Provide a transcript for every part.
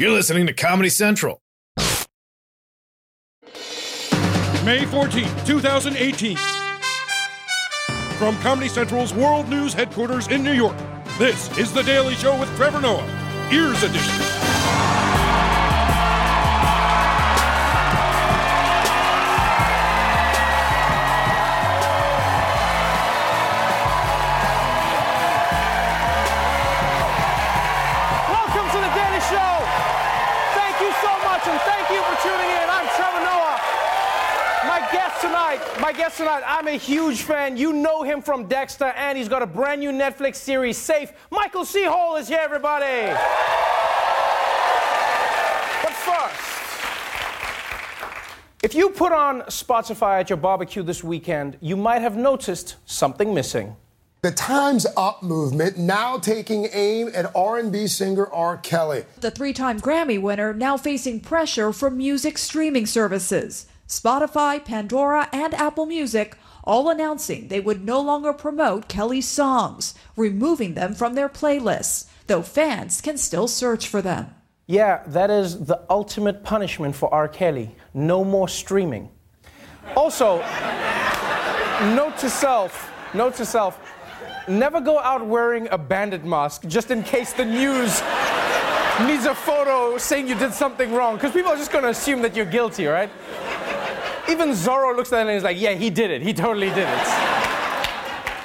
You're listening to Comedy Central. May 14, 2018. From Comedy Central's World News headquarters in New York, this is The Daily Show with Trevor Noah, Ears Edition. My guest tonight, I'm a huge fan. You know him from Dexter, and he's got a brand new Netflix series, Safe. Michael C. Hall is here, everybody. But first, if you put on Spotify at your barbecue this weekend, you might have noticed something missing. The Time's Up movement now taking aim at R&B singer R. Kelly. The three time Grammy winner now facing pressure from music streaming services. Spotify, Pandora, and Apple Music all announcing they would no longer promote Kelly's songs, removing them from their playlists, though fans can still search for them. Yeah, that is the ultimate punishment for R. Kelly. No more streaming. Also, note to self, note to self, never go out wearing a bandit mask just in case the news needs a photo saying you did something wrong, because people are just gonna assume that you're guilty, right? Even Zorro looks at it and he's like, yeah, he did it. He totally did it.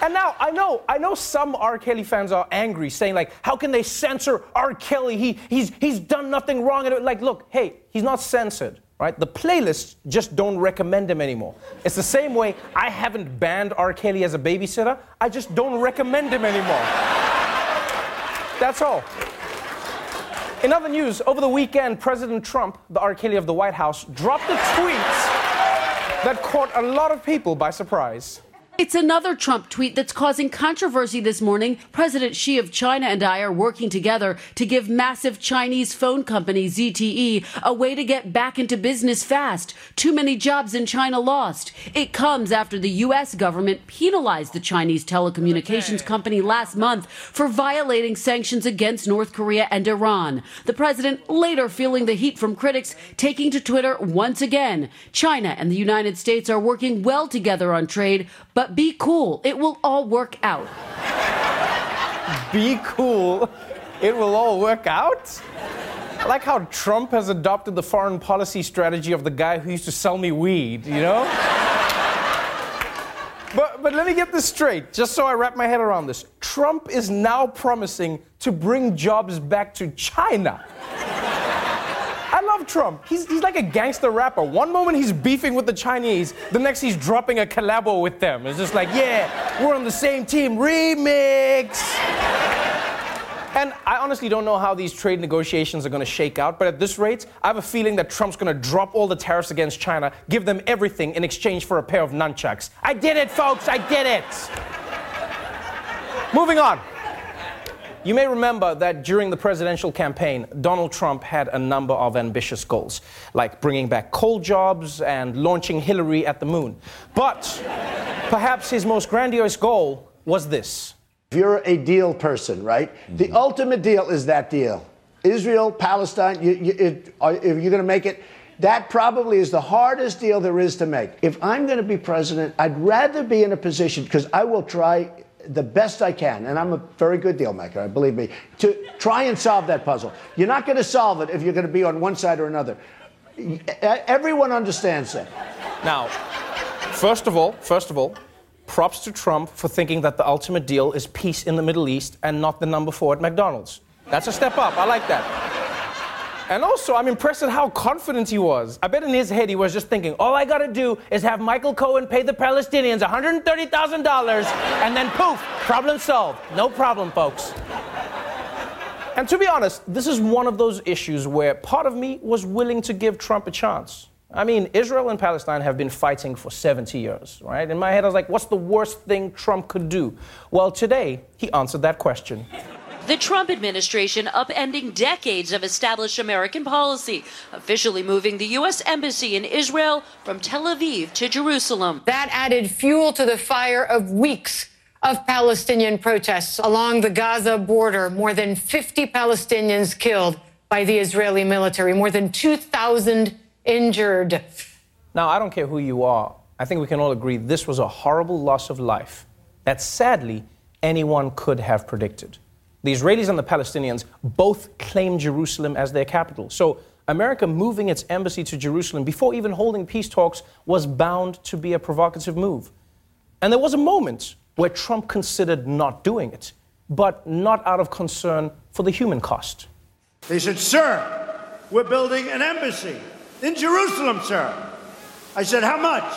And now I know, I know some R. Kelly fans are angry, saying like, how can they censor R. Kelly? He, he's, he's done nothing wrong. And like, look, hey, he's not censored, right? The playlists just don't recommend him anymore. It's the same way I haven't banned R. Kelly as a babysitter. I just don't recommend him anymore. That's all. In other news, over the weekend, President Trump, the R. Kelly of the White House, dropped a tweet that caught a lot of people by surprise. It's another Trump tweet that's causing controversy this morning. President Xi of China and I are working together to give massive Chinese phone company ZTE a way to get back into business fast. Too many jobs in China lost. It comes after the U.S. government penalized the Chinese telecommunications company last month for violating sanctions against North Korea and Iran. The president later feeling the heat from critics, taking to Twitter once again. China and the United States are working well together on trade, but be cool. It will all work out. Be cool. It will all work out. I like how Trump has adopted the foreign policy strategy of the guy who used to sell me weed, you know? but, but let me get this straight, just so I wrap my head around this. Trump is now promising to bring jobs back to China. I love Trump. He's, he's like a gangster rapper. One moment he's beefing with the Chinese, the next he's dropping a collabo with them. It's just like, yeah, we're on the same team. Remix. And I honestly don't know how these trade negotiations are going to shake out, but at this rate, I have a feeling that Trump's going to drop all the tariffs against China, give them everything in exchange for a pair of nunchucks. I did it, folks, I did it. Moving on. You may remember that during the presidential campaign, Donald Trump had a number of ambitious goals, like bringing back coal jobs and launching Hillary at the moon. But perhaps his most grandiose goal was this. If you're a deal person, right? The mm-hmm. ultimate deal is that deal. Israel, Palestine, you, you, it, are- if you're going to make it, that probably is the hardest deal there is to make. If I'm going to be president, I'd rather be in a position, because I will try the best I can, and I'm a very good deal maker, believe me, to try and solve that puzzle. You're not going to solve it if you're going to be on one side or another. Everyone understands that. Now, first of all, first of all, props to Trump for thinking that the ultimate deal is peace in the Middle East and not the number four at McDonald's. That's a step up. I like that. And also, I'm impressed at how confident he was. I bet in his head he was just thinking, all I gotta do is have Michael Cohen pay the Palestinians $130,000 and then poof, problem solved. No problem, folks. And to be honest, this is one of those issues where part of me was willing to give Trump a chance. I mean, Israel and Palestine have been fighting for 70 years, right? In my head, I was like, what's the worst thing Trump could do? Well, today, he answered that question. The Trump administration upending decades of established American policy, officially moving the U.S. Embassy in Israel from Tel Aviv to Jerusalem. That added fuel to the fire of weeks of Palestinian protests along the Gaza border. More than 50 Palestinians killed by the Israeli military. More than 2,000 injured. Now, I don't care who you are. I think we can all agree this was a horrible loss of life that sadly anyone could have predicted. The Israelis and the Palestinians both claim Jerusalem as their capital. So, America moving its embassy to Jerusalem before even holding peace talks was bound to be a provocative move. And there was a moment where Trump considered not doing it, but not out of concern for the human cost. They said, Sir, we're building an embassy in Jerusalem, sir. I said, How much?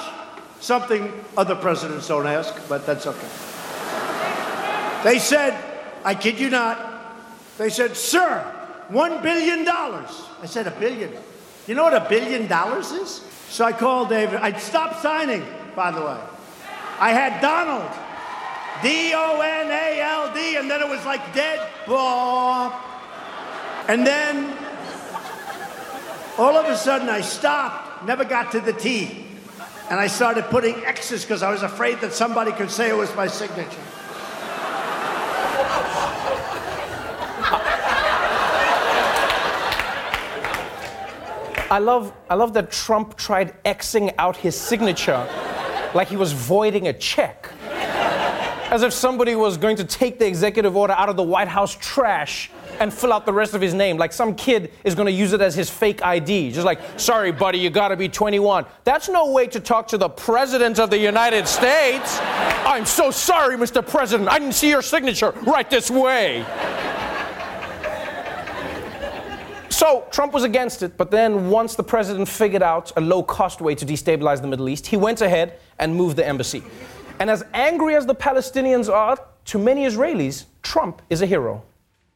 Something other presidents don't ask, but that's okay. They said, I kid you not, they said, Sir, one billion dollars. I said, A billion. You know what a billion dollars is? So I called David. I'd stopped signing, by the way. I had Donald, D O N A L D, and then it was like dead. Bob. And then all of a sudden I stopped, never got to the T. And I started putting X's because I was afraid that somebody could say it was my signature. I love, I love that Trump tried Xing out his signature like he was voiding a check. As if somebody was going to take the executive order out of the White House trash and fill out the rest of his name. Like some kid is going to use it as his fake ID. Just like, sorry, buddy, you got to be 21. That's no way to talk to the President of the United States. I'm so sorry, Mr. President. I didn't see your signature right this way. So Trump was against it, but then once the president figured out a low cost way to destabilize the Middle East, he went ahead and moved the embassy. And as angry as the Palestinians are, to many Israelis, Trump is a hero.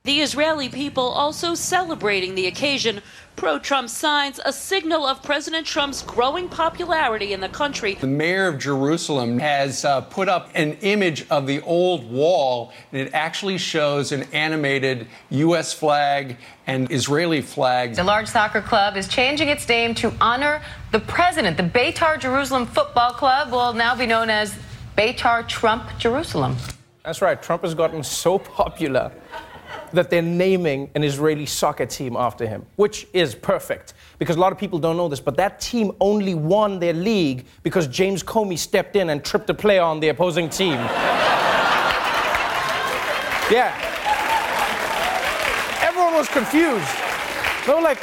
The Israeli people also celebrating the occasion. Pro Trump signs a signal of President Trump's growing popularity in the country. The mayor of Jerusalem has uh, put up an image of the old wall, and it actually shows an animated U.S. flag and Israeli flag. The large soccer club is changing its name to honor the president. The Beitar Jerusalem Football Club will now be known as Beitar Trump Jerusalem. That's right, Trump has gotten so popular that they're naming an Israeli soccer team after him, which is perfect because a lot of people don't know this, but that team only won their league because James Comey stepped in and tripped a player on the opposing team. yeah. Everyone was confused. They were like,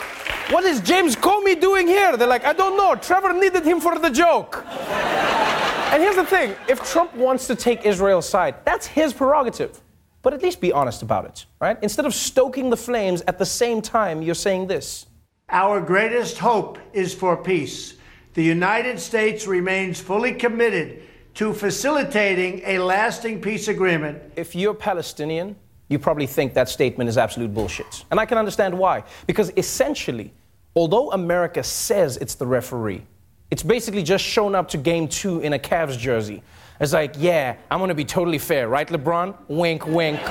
what is James Comey doing here? They're like, I don't know. Trevor needed him for the joke. and here's the thing if Trump wants to take Israel's side, that's his prerogative but at least be honest about it, right? Instead of stoking the flames at the same time, you're saying this. Our greatest hope is for peace. The United States remains fully committed to facilitating a lasting peace agreement. If you're Palestinian, you probably think that statement is absolute bullshit. And I can understand why. Because essentially, although America says it's the referee, it's basically just shown up to game two in a Cavs jersey. It's like, yeah, I'm to be totally fair, right, LeBron? Wink, wink.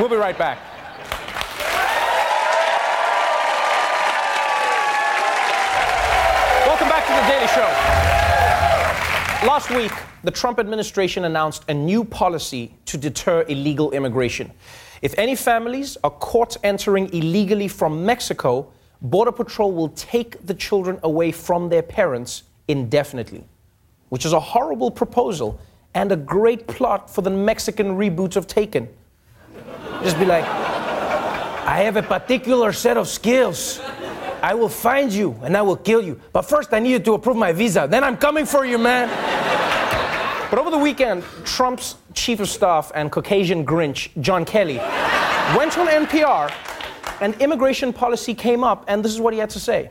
we'll be right back. Welcome back to the Daily Show. Last week, the Trump administration announced a new policy to deter illegal immigration. If any families are caught entering illegally from Mexico, Border Patrol will take the children away from their parents indefinitely, which is a horrible proposal and a great plot for the Mexican reboot of Taken. Just be like, I have a particular set of skills. I will find you and I will kill you. But first, I need you to approve my visa. Then I'm coming for you, man. but over the weekend, Trump's chief of staff and Caucasian Grinch, John Kelly, went on NPR and immigration policy came up, and this is what he had to say.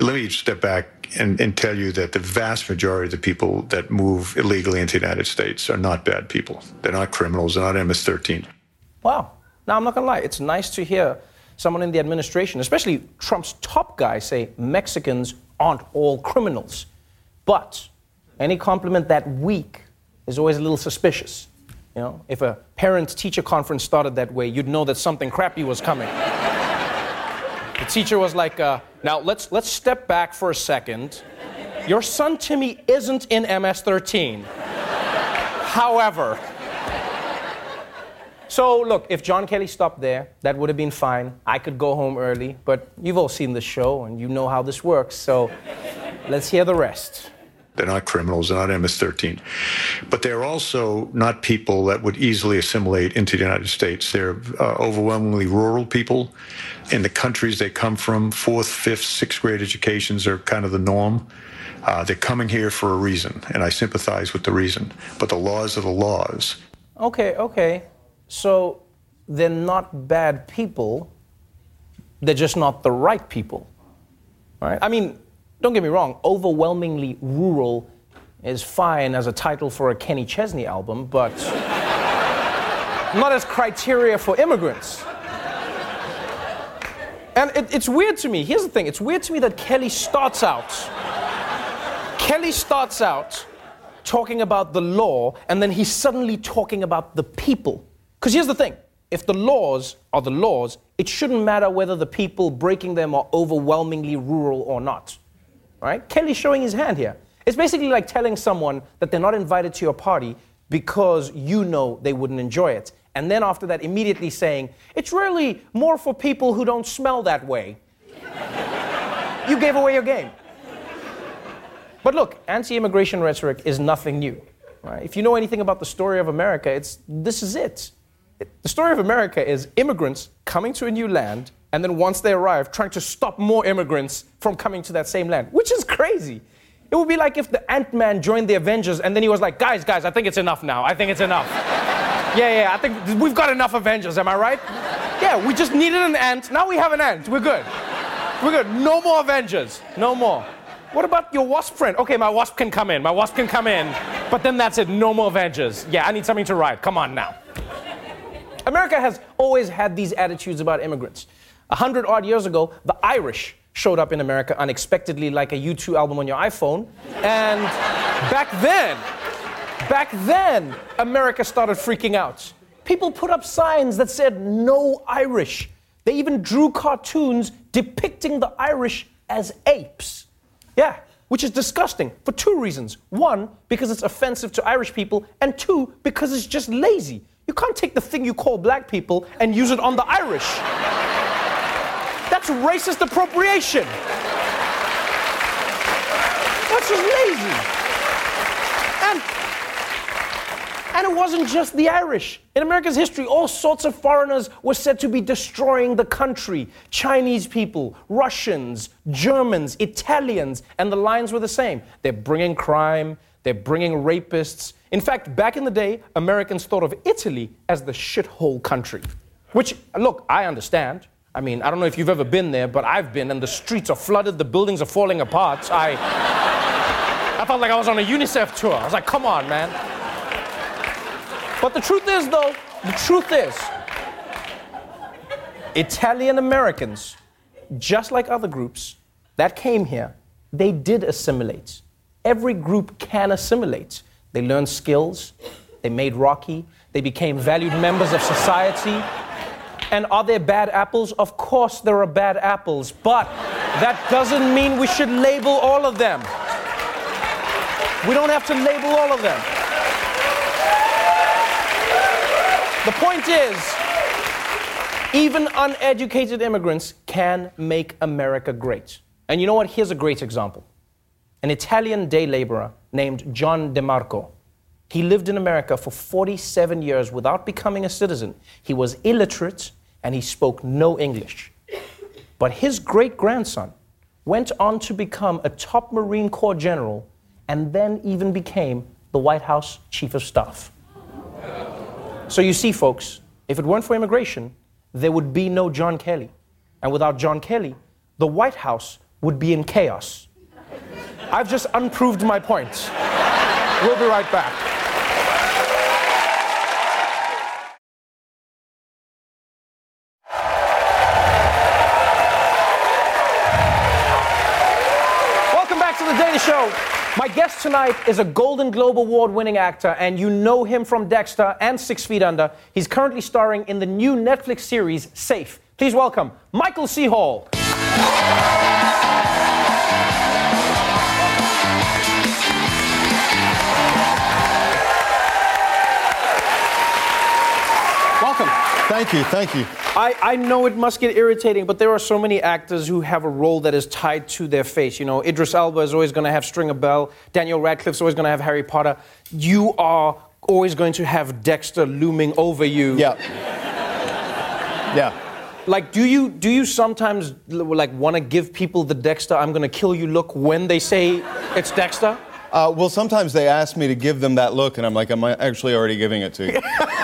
Let me step back and, and, tell you that the vast majority of the people that move illegally into the United States are not bad people. They're not criminals. They're not MS 13. Wow. Now, I'm not going to lie. It's nice to hear someone in the administration, especially Trump's top guy, say Mexicans aren't all criminals. But any compliment that weak is always a little suspicious. You know, if a parent teacher conference started that way, you'd know that something crappy was coming. The teacher was like, uh, now let's, let's step back for a second. Your son Timmy isn't in MS 13. However, So, look, if John Kelly stopped there, that would have been fine. I could go home early, but you've all seen the show and you know how this works, so let's hear the rest. They're not criminals, they're not MS 13. But they're also not people that would easily assimilate into the United States. They're uh, overwhelmingly rural people. In the countries they come from, fourth, fifth, sixth grade educations are kind of the norm. Uh, they're coming here for a reason, and I sympathize with the reason. But the laws are the laws. Okay, okay. So they're not bad people, they're just not the right people. Right? I mean, don't get me wrong, overwhelmingly rural is fine as a title for a Kenny Chesney album, but not as criteria for immigrants. And it, it's weird to me. Here's the thing it's weird to me that Kelly starts out. Kelly starts out talking about the law, and then he's suddenly talking about the people. Because here's the thing if the laws are the laws, it shouldn't matter whether the people breaking them are overwhelmingly rural or not. Right? Kelly's showing his hand here. It's basically like telling someone that they're not invited to your party because you know they wouldn't enjoy it. And then after that, immediately saying, it's really more for people who don't smell that way. you gave away your game. But look, anti immigration rhetoric is nothing new. Right? If you know anything about the story of America, it's, this is it. it. The story of America is immigrants coming to a new land, and then once they arrive, trying to stop more immigrants from coming to that same land, which is crazy. It would be like if the Ant Man joined the Avengers and then he was like, guys, guys, I think it's enough now. I think it's enough. yeah, yeah, I think we've got enough Avengers, am I right? Yeah, we just needed an ant. Now we have an ant. We're good. We're good. No more Avengers. No more. What about your wasp friend? Okay, my wasp can come in. My wasp can come in. But then that's it. No more Avengers. Yeah, I need something to write. Come on now. America has always had these attitudes about immigrants. A hundred odd years ago, the Irish showed up in America unexpectedly like a U2 album on your iPhone. And back then, back then, America started freaking out. People put up signs that said no Irish. They even drew cartoons depicting the Irish as apes. Yeah, which is disgusting for two reasons. One, because it's offensive to Irish people, and two, because it's just lazy. You can't take the thing you call black people and use it on the Irish. That's racist appropriation. That's just lazy. And, and it wasn't just the Irish. In America's history, all sorts of foreigners were said to be destroying the country. Chinese people, Russians, Germans, Italians, and the lines were the same. They're bringing crime, they're bringing rapists. In fact, back in the day, Americans thought of Italy as the shithole country. Which, look, I understand. I mean, I don't know if you've ever been there, but I've been, and the streets are flooded, the buildings are falling apart. I, I felt like I was on a UNICEF tour. I was like, come on, man. But the truth is, though, the truth is, Italian Americans, just like other groups that came here, they did assimilate. Every group can assimilate. They learned skills, they made Rocky, they became valued members of society. And are there bad apples? Of course there are bad apples, but that doesn't mean we should label all of them. We don't have to label all of them. The point is, even uneducated immigrants can make America great. And you know what? Here's a great example. An Italian day laborer named John DeMarco. He lived in America for 47 years without becoming a citizen. He was illiterate and he spoke no English. But his great grandson went on to become a top Marine Corps general and then even became the White House chief of staff. So you see, folks, if it weren't for immigration, there would be no John Kelly. And without John Kelly, the White House would be in chaos. I've just unproved my point. We'll be right back. My guest tonight is a Golden Globe Award winning actor, and you know him from Dexter and Six Feet Under. He's currently starring in the new Netflix series Safe. Please welcome Michael C. Hall. Thank you, thank you. I, I know it must get irritating, but there are so many actors who have a role that is tied to their face. You know, Idris Elba is always going to have Stringer Bell. Daniel Radcliffe's always going to have Harry Potter. You are always going to have Dexter looming over you. Yeah. Yeah. Like, do you do you sometimes like want to give people the Dexter "I'm going to kill you" look when they say it's Dexter? Uh, well, sometimes they ask me to give them that look, and I'm like, I'm actually already giving it to you.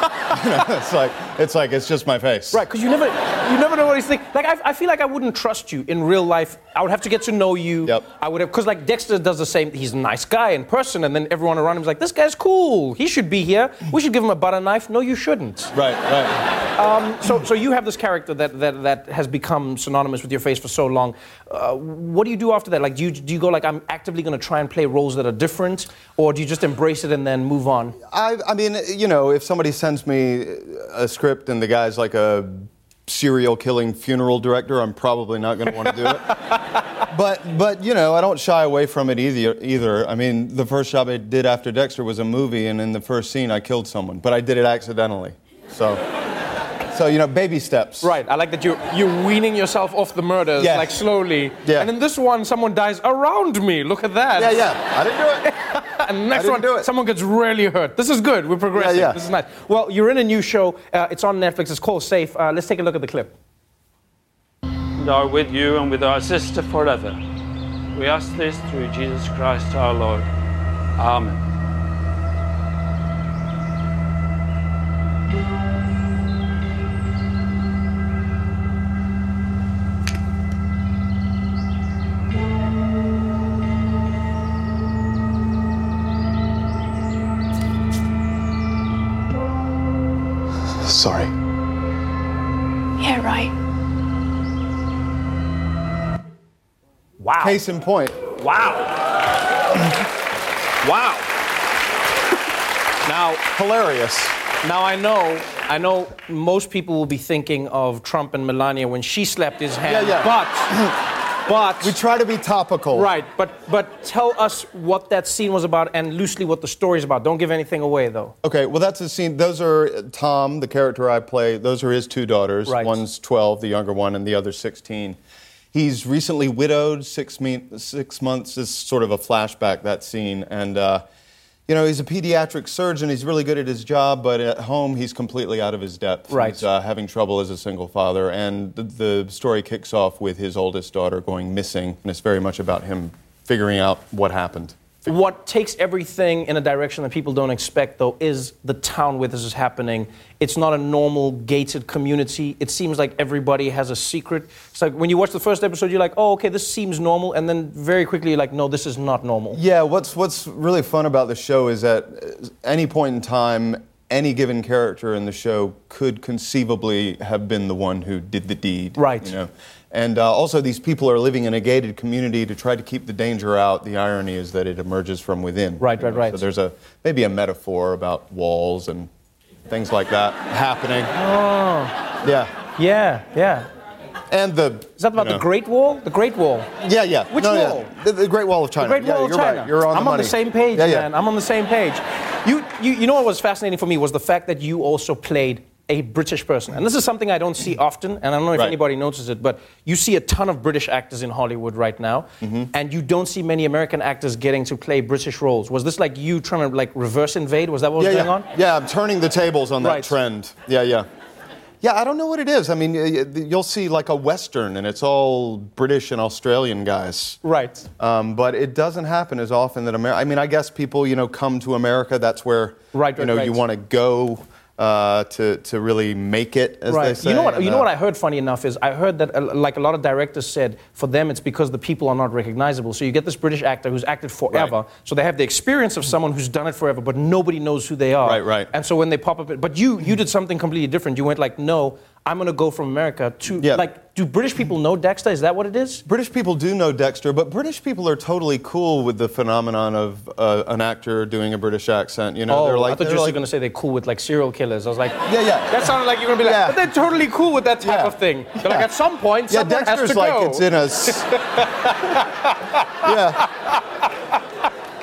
It's like it's like it's just my face. Right, because you never you never know what he's thinking. Like I, I feel like I wouldn't trust you in real life. I would have to get to know you. Yep. I would have because like Dexter does the same. He's a nice guy in person, and then everyone around him is like, this guy's cool. He should be here. We should give him a butter knife. No, you shouldn't. Right, right. Um, so so you have this character that, that that has become synonymous with your face for so long. Uh, what do you do after that? Like, do you do you go like I'm actively going to try and play roles that are different, or do you just embrace it and then move on? I, I mean, you know, if somebody sends me a script and the guy's like a serial killing funeral director, I'm probably not going to want to do it. but but you know, I don't shy away from it either. Either. I mean, the first job I did after Dexter was a movie, and in the first scene, I killed someone, but I did it accidentally. So. So you know, baby steps. Right. I like that you you're weaning yourself off the murders, Yeah. like slowly. Yeah. And in this one, someone dies around me. Look at that. Yeah, yeah. I didn't do it. and the next one, do it. someone gets really hurt. This is good. We're progressing. Yeah, yeah. This is nice. Well, you're in a new show. Uh, it's on Netflix. It's called Safe. Uh, let's take a look at the clip. and are with you and with our sister forever. We ask this through Jesus Christ our Lord. Amen. Sorry. Yeah, right. Wow. Case in point. Wow. wow. Now, hilarious. Now I know, I know most people will be thinking of Trump and Melania when she slapped his hand. Yeah, But but we try to be topical. Right, but but tell us what that scene was about and loosely what the story's about. Don't give anything away though. Okay, well, that's a scene. Those are uh, Tom, the character I play. Those are his two daughters. Right. One's 12, the younger one, and the other 16. He's recently widowed. Six, me- six months is sort of a flashback that scene, and uh, you know he's a pediatric surgeon. He's really good at his job, but at home he's completely out of his depth. Right. He's uh, having trouble as a single father, and the, the story kicks off with his oldest daughter going missing, and it's very much about him figuring out what happened. What takes everything in a direction that people don't expect, though, is the town where this is happening. It's not a normal gated community. It seems like everybody has a secret. It's like when you watch the first episode, you're like, oh, okay, this seems normal. And then very quickly, you're like, no, this is not normal. Yeah, what's what's really fun about the show is that at any point in time, any given character in the show could conceivably have been the one who did the deed. Right. You know, and uh, also these people are living in a gated community to try to keep the danger out. The irony is that it emerges from within. Right, right, know, right. So there's a maybe a metaphor about walls and things like that happening. Oh. Yeah. Yeah, yeah. And the Is that about you know- the Great Wall? The Great Wall. Yeah, yeah. Which No, yeah. wall? The, the Great Wall of China. The Great Yeah, Wall you're of China. Right. You're on I'm the on the same page, Yeah, yeah. man. I'm on the same page. You, you, you know what was fascinating for me was the fact that you also played a British person. And this is something I don't see often, and I don't know if Right. anybody notices it, but you see a ton of British actors in Hollywood right now, Mm-hmm. and you don't see many American actors getting to play British roles. Was this like you trying to like reverse invade? Was that what was yeah, going on? Yeah, I'm turning the tables on that Right. trend. Yeah, yeah. Yeah, I don't know what it is. I mean, you'll see like a Western and it's all British and Australian guys. Right. Um, but it doesn't happen as often that America. I mean, I guess people, you know, come to America. That's where, Right, you right, know, right. you want to go uh, to, to really make it, as they say. You know what? You know uh, what I heard. Funny enough, is I heard that uh, like a lot of directors said, for them it's because the people are not recognizable. So you get this British actor who's acted forever, so they have the experience of someone who's done it forever, but nobody knows who they are. Right, right. And so when they pop up, but you you did something completely different. You went like, no, I'm going to go from America to like. Do British people know Dexter? Is that what it is? British people do know Dexter, but British people are totally cool with the phenomenon of uh, an actor doing a British accent. You know, oh, they're like, I thought you were like- going to say they're cool with like serial killers. I was like, Yeah, yeah. That sounded like you were going to be like, Yeah. but they're totally cool with that type of thing. They're like, at some point, Yeah, someone has Dexter's to like go. it's in us. yeah.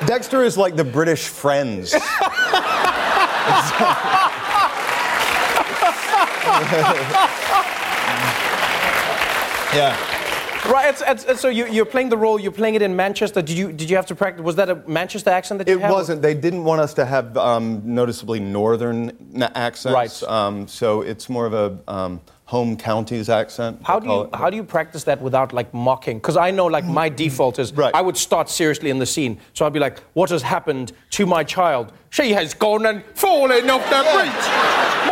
Dexter is like the British Friends. yeah. Right. It's, it's, so you, you're playing the role. You're playing it in Manchester. Did you did you have to practice? Was that a Manchester accent that you It had? wasn't. They didn't want us to have um, noticeably northern accents. Right. Um, so it's more of a um, home counties accent. How do you it. how do you practice that without like mocking? Because I know like my default is I would start seriously in the scene. So I'd be like, "What has happened to my child? She has gone and fallen off the bridge.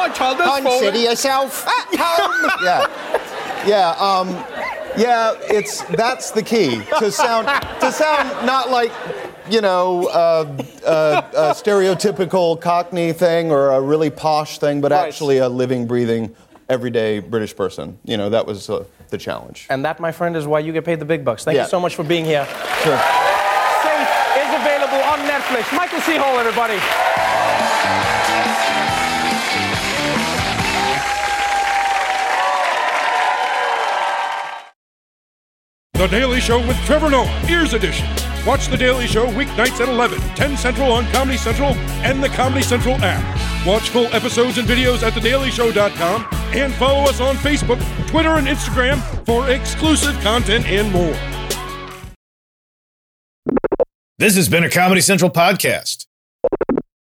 My child has fallen." Consider yourself at home. yeah, yeah, um, yeah. It's that's the key to sound to sound not like you know uh, uh, a stereotypical Cockney thing or a really posh thing, but actually a living, breathing, everyday British person. You know, that was uh, the challenge. And that, my friend, is why you get paid the big bucks. Thank Yeah. you so much for being here. Sure. Safe is available on Netflix. Michael C. Hall, everybody. The Daily Show with Trevor Noah, Ears Edition. Watch The Daily Show weeknights at 11, 10 Central on Comedy Central and the Comedy Central app. Watch full episodes and videos at thedailyshow.com and follow us on Facebook, Twitter, and Instagram for exclusive content and more. This has been a Comedy Central podcast.